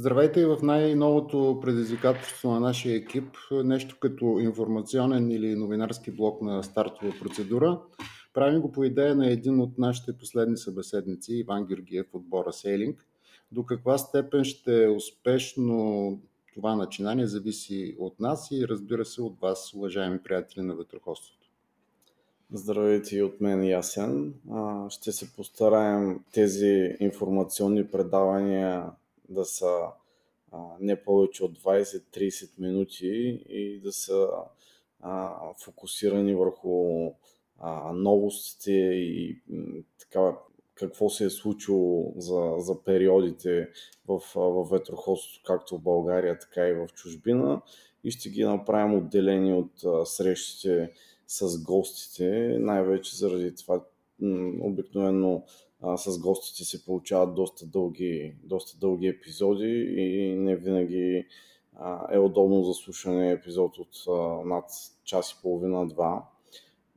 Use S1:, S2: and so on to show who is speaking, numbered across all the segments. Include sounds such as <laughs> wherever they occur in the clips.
S1: Здравейте и в най-новото предизвикателство на нашия екип, нещо като информационен или новинарски блок на стартова процедура. Правим го по идея на един от нашите последни събеседници, Иван Георгиев от Бора Сейлинг. До каква степен ще е успешно това начинание зависи от нас и разбира се от вас, уважаеми приятели на ветроходството.
S2: Здравейте и от мен, Ясен. Ще се постараем тези информационни предавания да са не повече от 20-30 минути и да са фокусирани върху новостите и така какво се е случило за, за периодите в, в ветроходството, както в България, така и в чужбина. И ще ги направим отделени от а, срещите с гостите, най-вече заради това обикновено а, с гостите се получават доста дълги, доста дълги епизоди и не винаги а, е удобно за слушане епизод от а, над час и половина-два.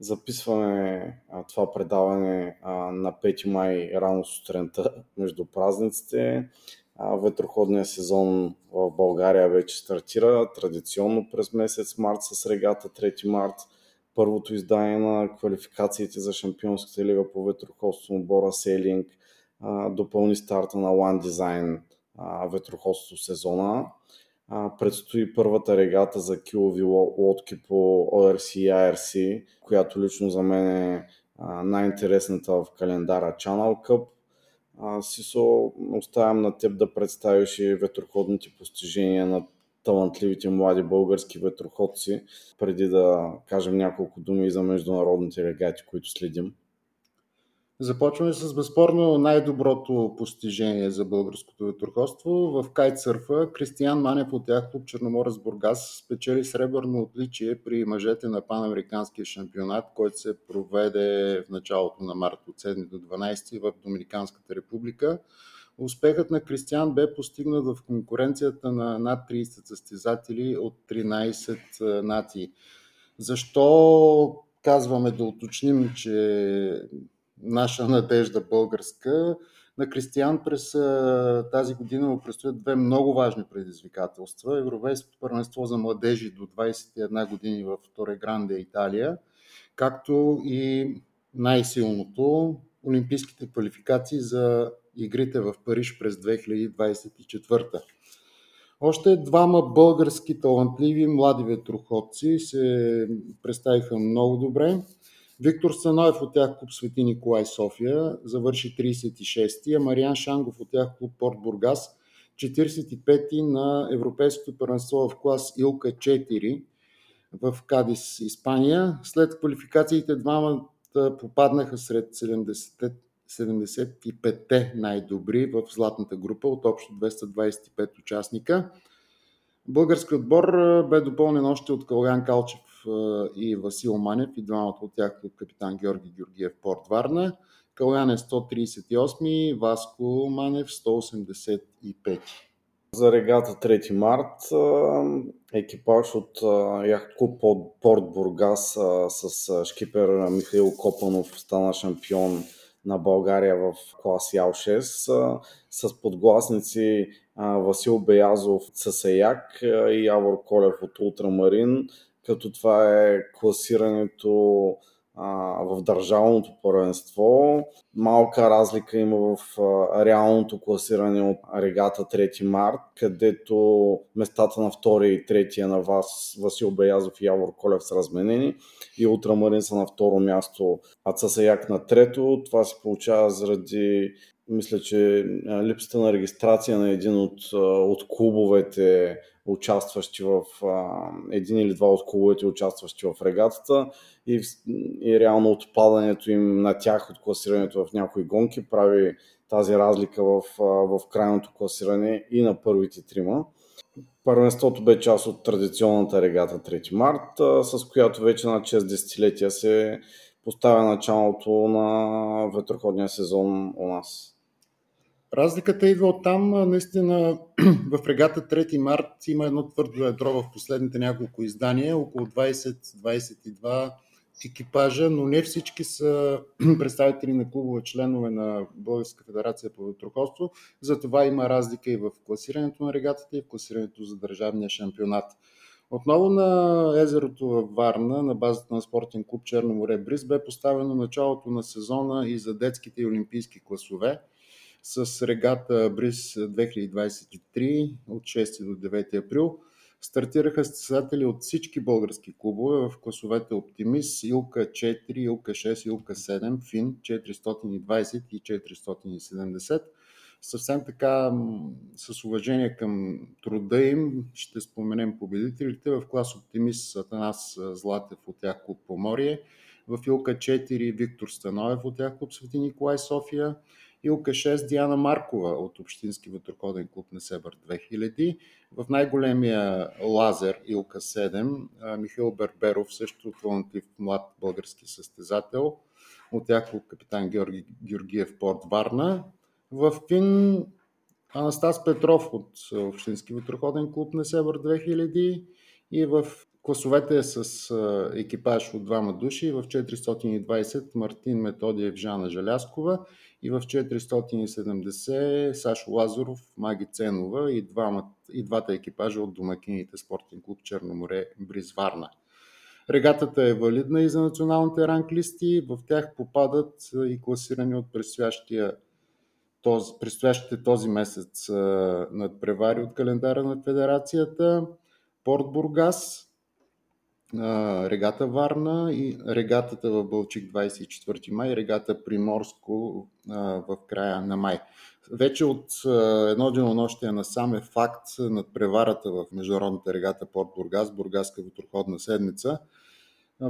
S2: Записваме а, това предаване а, на 5 май рано сутринта <laughs> между празниците. А, ветроходният сезон в България вече стартира традиционно през месец март с регата 3 март. Първото издание на квалификациите за Шампионската лига по ветроходство Бора Сейлинг допълни старта на One Design ветроходство сезона предстои първата регата за килови лодки по ORC и IRC, която лично за мен е най-интересната в календара Channel Cup. Сисо, оставям на теб да представиш и ветроходните постижения на талантливите млади български ветроходци, преди да кажем няколко думи за международните регати, които следим.
S1: Започваме с безспорно най-доброто постижение за българското ветроходство. В кайтсърфа Кристиян Манев от Яхтоп Черноморец Бургас спечели сребърно отличие при мъжете на Панамериканския шампионат, който се проведе в началото на март от 7 до 12 в Доминиканската република. Успехът на Кристиян бе постигнат в конкуренцията на над 30 състезатели от 13 нации. Защо казваме да уточним, че наша надежда българска. На Кристиян през тази година му предстоят две много важни предизвикателства. Европейското първенство за младежи до 21 години в Торе Гранде, Италия, както и най-силното Олимпийските квалификации за игрите в Париж през 2024. Още двама български талантливи млади ветроходци се представиха много добре. Виктор Саноев от тях клуб Свети Николай София завърши 36-ти, а Мариан Шангов от тях клуб Порт Бургас 45-ти на Европейското първенство в клас Илка 4 в Кадис, Испания. След квалификациите двамата попаднаха сред 70 75-те най-добри в златната група от общо 225 участника. Български отбор бе допълнен още от Калган Калчев и Васил Манев и двамата от тях от капитан Георги Георгиев Порт Варна. Калян е 138, Васко Манев 185.
S2: За регата 3 март екипаж от яхт клуб Порт Бургас с шкипер Михаил Копанов стана шампион на България в клас Ял 6 с подгласници Васил Беязов Сасаяк и Явор Колев от Ултрамарин като това е класирането в държавното първенство. Малка разлика има в реалното класиране от регата 3 март, където местата на втория и третия на вас, Васил Беязов и Явор Колев са разменени и Утрамарин са на второ място, а Цасаяк на трето. Това се получава заради мисля, че липсата на регистрация на един от, от клубовете, участващи в един или два от клубовете, участващи в регатата и, и реално отпадането им на тях от класирането в някои гонки прави тази разлика в, в крайното класиране и на първите трима. Първенството бе част от традиционната регата 3 март, с която вече на 6 десетилетия се поставя началото на ветроходния сезон у нас.
S1: Разликата идва от там. Наистина <clears throat> в регата 3 март има едно твърдо ядро в последните няколко издания, около 20-22 екипажа, но не всички са <clears throat> представители на клубове, членове на Българска федерация по ветроходство. Затова има разлика и в класирането на регатата и в класирането за държавния шампионат. Отново на езерото във Варна, на базата на спортен клуб Черно море Бриз, бе поставено началото на сезона и за детските и олимпийски класове с регата Бриз 2023 от 6 до 9 април. Стартираха състезатели от всички български клубове в класовете Оптимист, Илка 4, Илка 6, Илка 7, Фин 420 и 470 съвсем така с уважение към труда им ще споменем победителите. В клас Оптимист Атанас Златев от тях клуб Поморие, в Илка 4 Виктор Станоев от тях клуб Свети Николай София, Илка 6 Диана Маркова от Общински ветроходен клуб Несебър 2000, в най-големия лазер Илка 7 Михаил Берберов, също талантлив млад български състезател, от тях клуб капитан Георги Георгиев Порт Варна, в Фин Анастас Петров от Общински ветроходен клуб Несебър 2000 и в класовете с екипаж от двама души в 420 Мартин Методиев Жана Желяскова и в 470 Сашо Лазаров Маги Ценова и, двама, и двата екипажа от домакините Спортен клуб Черноморе Бриз Варна. Регатата е валидна и за националните ранглисти. В тях попадат и класирани от предстоящия този, предстоящите този месец надпревари от календара на Федерацията, Порт Бургас, регата Варна и регатата в Бълчик 24 май, регата Приморско в края на май. Вече от едно денонощие на сам е факт над преварата в Международната регата Порт Бургас, Бургаска ветроходна седмица –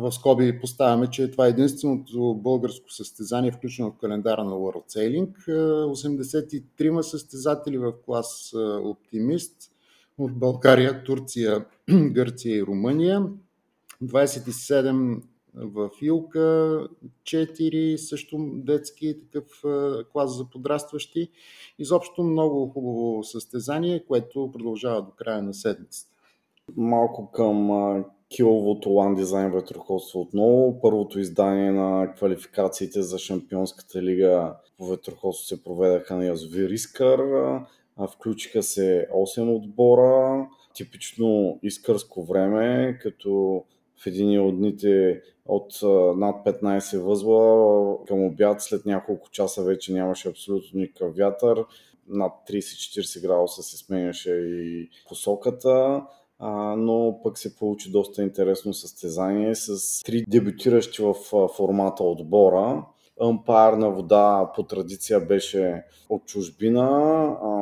S1: в скоби поставяме, че това е единственото българско състезание, включено в календара на World Sailing. 83 състезатели в клас Оптимист от България, Турция, <clears throat> Гърция и Румъния. 27 в Илка, 4 също детски такъв клас за подрастващи. Изобщо много хубаво състезание, което продължава до края на седмицата.
S2: Малко към Киловото One Design ветроходство отново. Първото издание на квалификациите за Шампионската лига по ветроходство се проведаха на Язовир Искър. Включиха се 8 отбора, типично искърско време, като в един от дните от над 15 възла към обяд след няколко часа вече нямаше абсолютно никакъв вятър. Над 30-40 градуса се сменяше и посоката но пък се получи доста интересно състезание с три дебютиращи в формата отбора. Ампайр на вода по традиция беше от чужбина,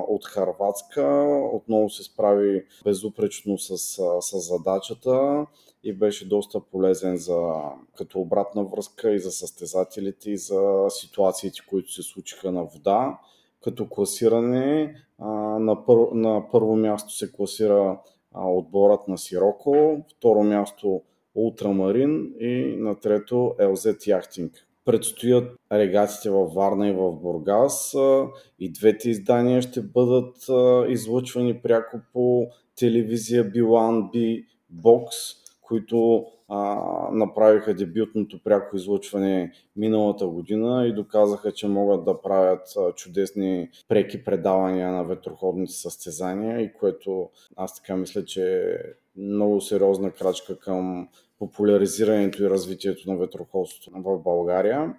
S2: от Харватска. Отново се справи безупречно с, с задачата и беше доста полезен за, като обратна връзка и за състезателите, и за ситуациите, които се случиха на вода. Като класиране на, пър, на първо място се класира отборът на Сироко, второ място Ултрамарин и на трето LZ Яхтинг. Предстоят регатите във Варна и в Бургас и двете издания ще бъдат излъчвани пряко по телевизия Билан Би Бокс, които а, направиха дебютното пряко излъчване миналата година и доказаха, че могат да правят чудесни преки предавания на ветроходните състезания и което аз така мисля, че е много сериозна крачка към популяризирането и развитието на ветроходството в България.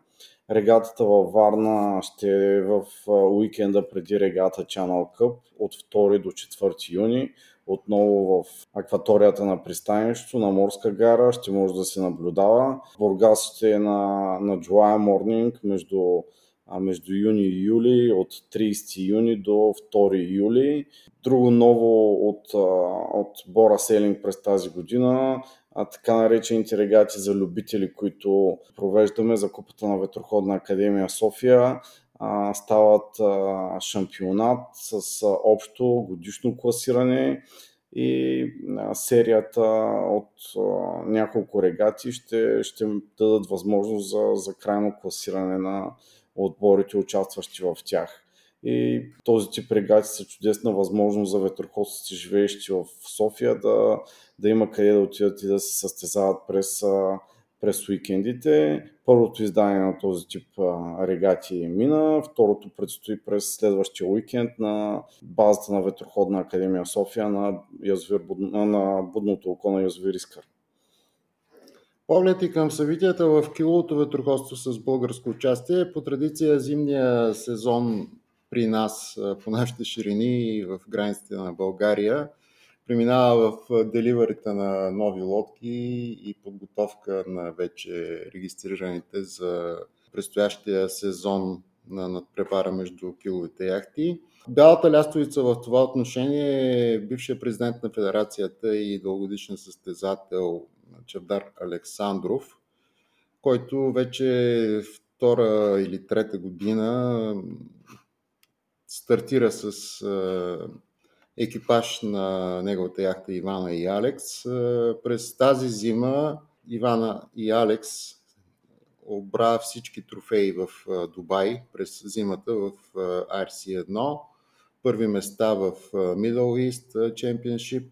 S2: Регатата във Варна ще е в уикенда преди регата Channel Cup от 2 до 4 юни отново в акваторията на пристанището, на морска гара, ще може да се наблюдава. Бургас ще е на, на July Morning между, между юни и юли, от 30 юни до 2 юли. Друго ново от, от Бора Селинг през тази година а, така наречените регати за любители, които провеждаме за Купата на Ветроходна академия София стават шампионат с общо годишно класиране и серията от няколко регати ще, ще дадат възможност за, за крайно класиране на отборите, участващи в тях. И този тип регати са чудесна възможност за ветроходците, живеещи в София, да, да има къде да отидат и да се състезават през през уикендите. Първото издание на този тип регати мина, второто предстои през следващия уикенд на базата на Ветроходна академия София на, язовир, на будното око на язовир Искър.
S1: Поглед към събитията в киловото ветроходство с българско участие. По традиция зимния сезон при нас, по нашите ширини и в границите на България, преминава в деливарите на нови лодки и подготовка на вече регистрираните за предстоящия сезон на надпрепара между киловите яхти. Бялата лястовица в това отношение е бившия президент на федерацията и дългогодишен състезател Чавдар Александров, който вече втора или трета година стартира с екипаж на неговата яхта Ивана и Алекс. През тази зима Ивана и Алекс обра всички трофеи в Дубай през зимата в RC1 първи места в Middle East Championship,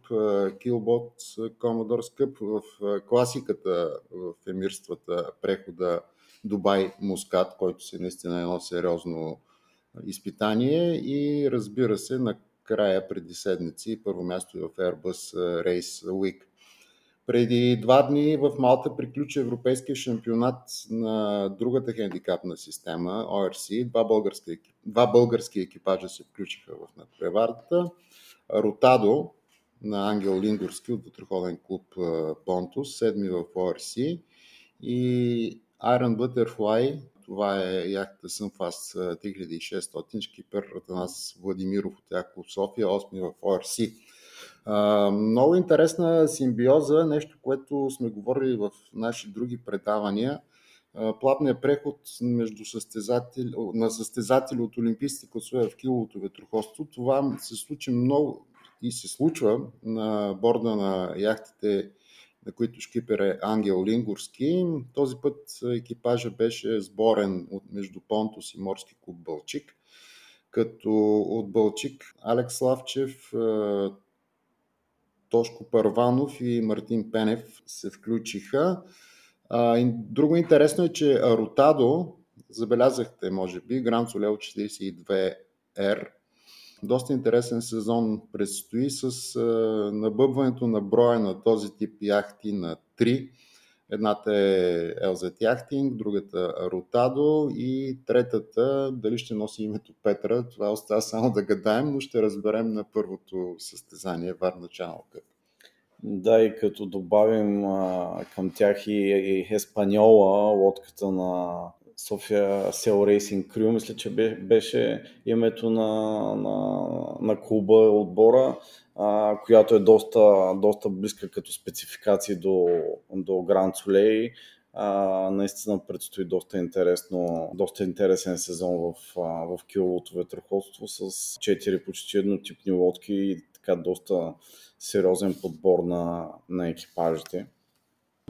S1: Killbot Commodore Cup, в класиката в емирствата прехода Дубай Мускат, който си наистина е едно сериозно изпитание и разбира се накрая преди седмици първо място е в Airbus Race Week. Преди два дни в Малта приключи Европейския шампионат на другата хендикапна система, ORC. Два български, два български екипажа се включиха в надпреварата. Ротадо на Ангел Лингорски от вътреходен клуб Понтус, седми в ORC. И Iron Butterfly, това е яхта Сънфас 3600, шкипер Атанас Владимиров от Яков София, 8 в. А, много интересна симбиоза, нещо, което сме говорили в наши други предавания. Плавният преход между състезатели, на състезатели от олимпийските класове в киловото ветроходство. Това се случи много и се случва на борда на яхтите, на които шкипер е Ангел Лингурски. Този път екипажа беше сборен от между Понтус и Морски клуб Бълчик като от Бълчик Алекс Славчев, Тошко Първанов и Мартин Пенев се включиха. Друго интересно е, че Ротадо, забелязахте, може би, Гранд Солел 42R, доста интересен сезон предстои с набъбването на броя на този тип яхти на 3 Едната е LZ Яхтинг, другата Ротадо и третата, дали ще носи името Петра, това остава само да гадаем, но ще разберем на първото състезание Варна Channel.
S2: Да, и като добавим а, към тях и, и Еспаньола, лодката на София Сел Racing Crew, мисля, че беше името на, на, на клуба, отбора а, която е доста, доста близка като спецификации до, до Гранд Солей. наистина предстои доста, интересно, доста интересен сезон в, в киловото ветроходство с 4 почти еднотипни лодки и така доста сериозен подбор на, на екипажите.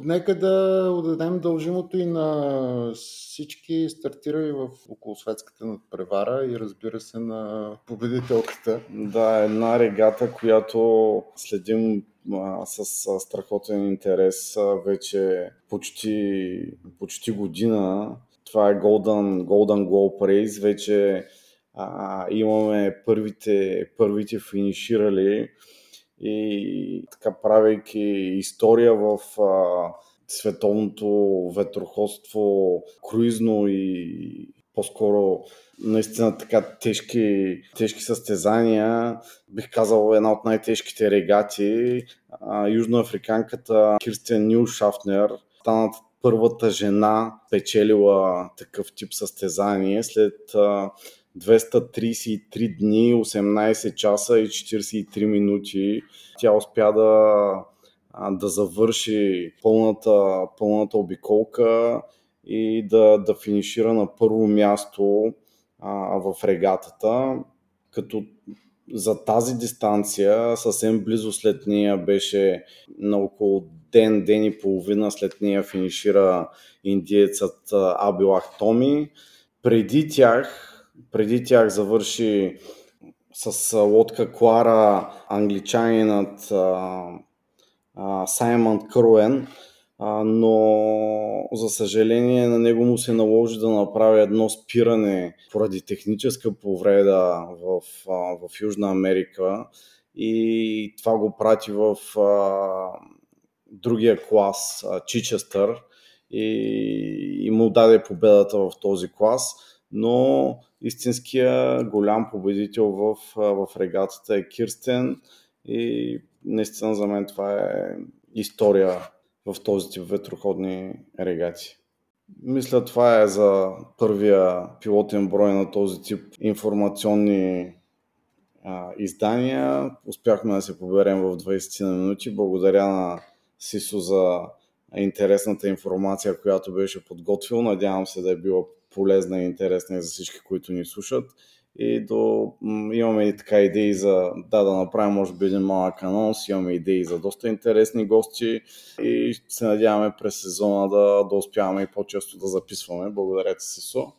S1: Нека да отдадем дължимото и на всички стартирали в околосветската надпревара и разбира се на победителката.
S2: Да, една регата, която следим а, с страхотен интерес а, вече почти, почти година. Това е Golden, Golden Globe Race. Вече а, имаме първите, първите финиширали и така правейки история в а, световното ветроходство, круизно и по-скоро наистина така тежки, тежки състезания. Бих казал една от най-тежките регати. А, южноафриканката Кирстен Нил Шафнер станат първата жена печелила такъв тип състезание след а, 233 дни, 18 часа и 43 минути. Тя успя да, да завърши пълната, пълната обиколка и да, да финишира на първо място а, в регатата, като за тази дистанция съвсем близо след нея беше на около ден, ден и половина след нея финишира индиецът Абилах Томи. Преди тях преди тях завърши с лодка Клара англичанинът Саймън Круен. а, но за съжаление на него му се наложи да направи едно спиране поради техническа повреда в, а, в Южна Америка и това го прати в а, другия клас, а, Чичестър, и, и му даде победата в този клас, но истинския голям победител в, в регатата е Кирстен и наистина за мен това е история в този тип ветроходни регати. Мисля, това е за първия пилотен брой на този тип информационни а, издания. Успяхме да се поберем в 20 на минути. Благодаря на Сисо за интересната информация, която беше подготвил. Надявам се да е била полезна и интересна за всички, които ни слушат. И до, имаме и така идеи за да, да направим може би един малък анонс, имаме идеи за доста интересни гости и се надяваме през сезона да, да успяваме и по-често да записваме. Благодаря ти, Сисо.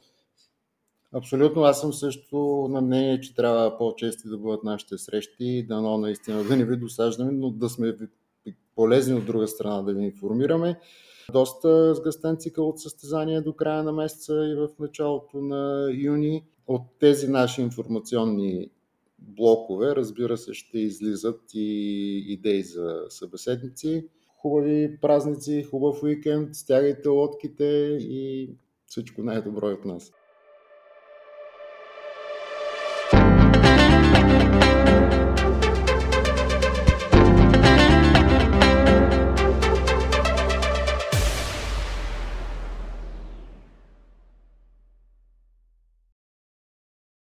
S1: Абсолютно, аз съм също на мнение, че трябва по-чести да бъдат нашите срещи, дано наистина да не ви досаждаме, но да сме полезни от друга страна да ви информираме. Доста сгъстен цикъл от състезания до края на месеца и в началото на юни. От тези наши информационни блокове, разбира се, ще излизат и идеи за събеседници. Хубави празници, хубав уикенд, стягайте лодките и всичко най-добро от нас.